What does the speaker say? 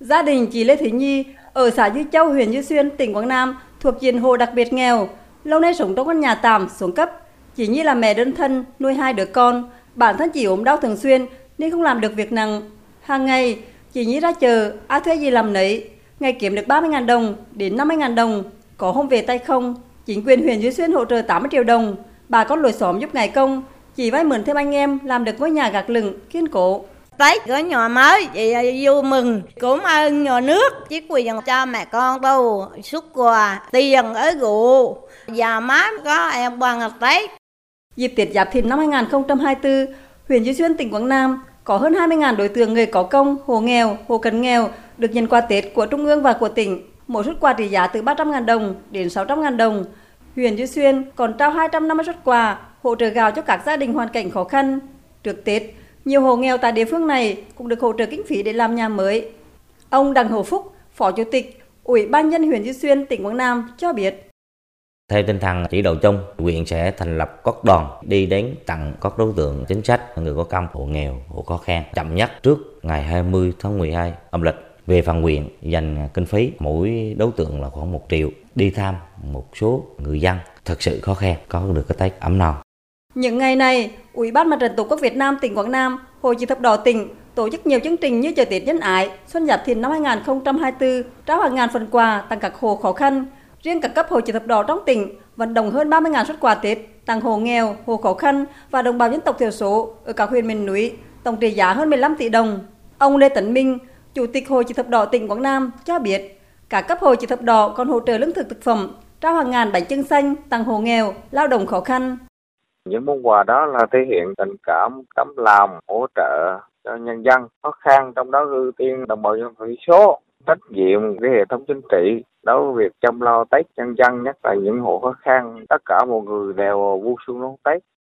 Gia đình chị Lê Thị Nhi ở xã Dư Châu, huyện Dư Xuyên, tỉnh Quảng Nam thuộc diện hộ đặc biệt nghèo, lâu nay sống trong căn nhà tạm xuống cấp. Chị Nhi là mẹ đơn thân, nuôi hai đứa con, bản thân chị ốm đau thường xuyên nên không làm được việc nặng. Hàng ngày, chị Nhi ra chờ, ai thuê gì làm nấy, ngày kiếm được 30.000 đồng đến 50.000 đồng, có hôm về tay không. Chính quyền huyện Duy Xuyên hỗ trợ 80 triệu đồng, bà con lối xóm giúp ngày công, chị vay mượn thêm anh em làm được ngôi nhà gạc lửng kiên cố. Tết có nhà mới, chị à, vui mừng, cũng ơn nhà nước, chỉ quyền cho mẹ con đâu, xuất quà, tiền ở rượu, và má có em bằng Tết. Dịp Tết Giáp Thìn năm 2024, huyện Duy Xuyên, tỉnh Quảng Nam có hơn 20.000 đối tượng người có công, hộ nghèo, hộ cận nghèo được nhận quà Tết của Trung ương và của tỉnh. Mỗi suất quà trị giá từ 300.000 đồng đến 600.000 đồng. Huyện Duy Xuyên còn trao 250 suất quà hỗ trợ gạo cho các gia đình hoàn cảnh khó khăn. Trước Tết, nhiều hộ nghèo tại địa phương này cũng được hỗ trợ kinh phí để làm nhà mới. Ông Đặng Hữu Phúc, Phó Chủ tịch Ủy ban nhân huyện Duy Xuyên, tỉnh Quảng Nam cho biết. Theo tinh thần chỉ đạo chung, huyện sẽ thành lập các đoàn đi đến tặng các đối tượng chính sách, người có công, hộ nghèo, hộ khó khăn chậm nhất trước ngày 20 tháng 12 âm lịch. Về phần huyện dành kinh phí mỗi đối tượng là khoảng 1 triệu đi thăm một số người dân thật sự khó khăn có được cái Tết ấm no. Những ngày này, Ủy ban Mặt trận Tổ quốc Việt Nam tỉnh Quảng Nam, Hội chữ thập đỏ tỉnh tổ chức nhiều chương trình như chợ Tết nhân ái, Xuân Giáp Thìn năm 2024, trao hàng ngàn phần quà tặng các hộ khó khăn. Riêng các cấp hội chữ thập đỏ trong tỉnh vận động hơn 30.000 xuất quà Tết tặng hộ nghèo, hộ khó khăn và đồng bào dân tộc thiểu số ở các huyện miền núi, tổng trị giá hơn 15 tỷ đồng. Ông Lê Tấn Minh, Chủ tịch Hội chữ thập đỏ tỉnh Quảng Nam cho biết, cả cấp hội chữ thập đỏ còn hỗ trợ lương thực thực phẩm, trao hàng ngàn bánh trưng xanh tặng hộ nghèo, lao động khó khăn. Những món quà đó là thể hiện tình cảm, tấm lòng, hỗ trợ cho nhân dân khó khăn, trong đó ưu tiên đồng bào dân tộc số, trách nhiệm cái hệ thống chính trị đối với việc chăm lo Tết nhân dân, nhất là những hộ khó khăn, tất cả mọi người đều vui xuân đón Tết.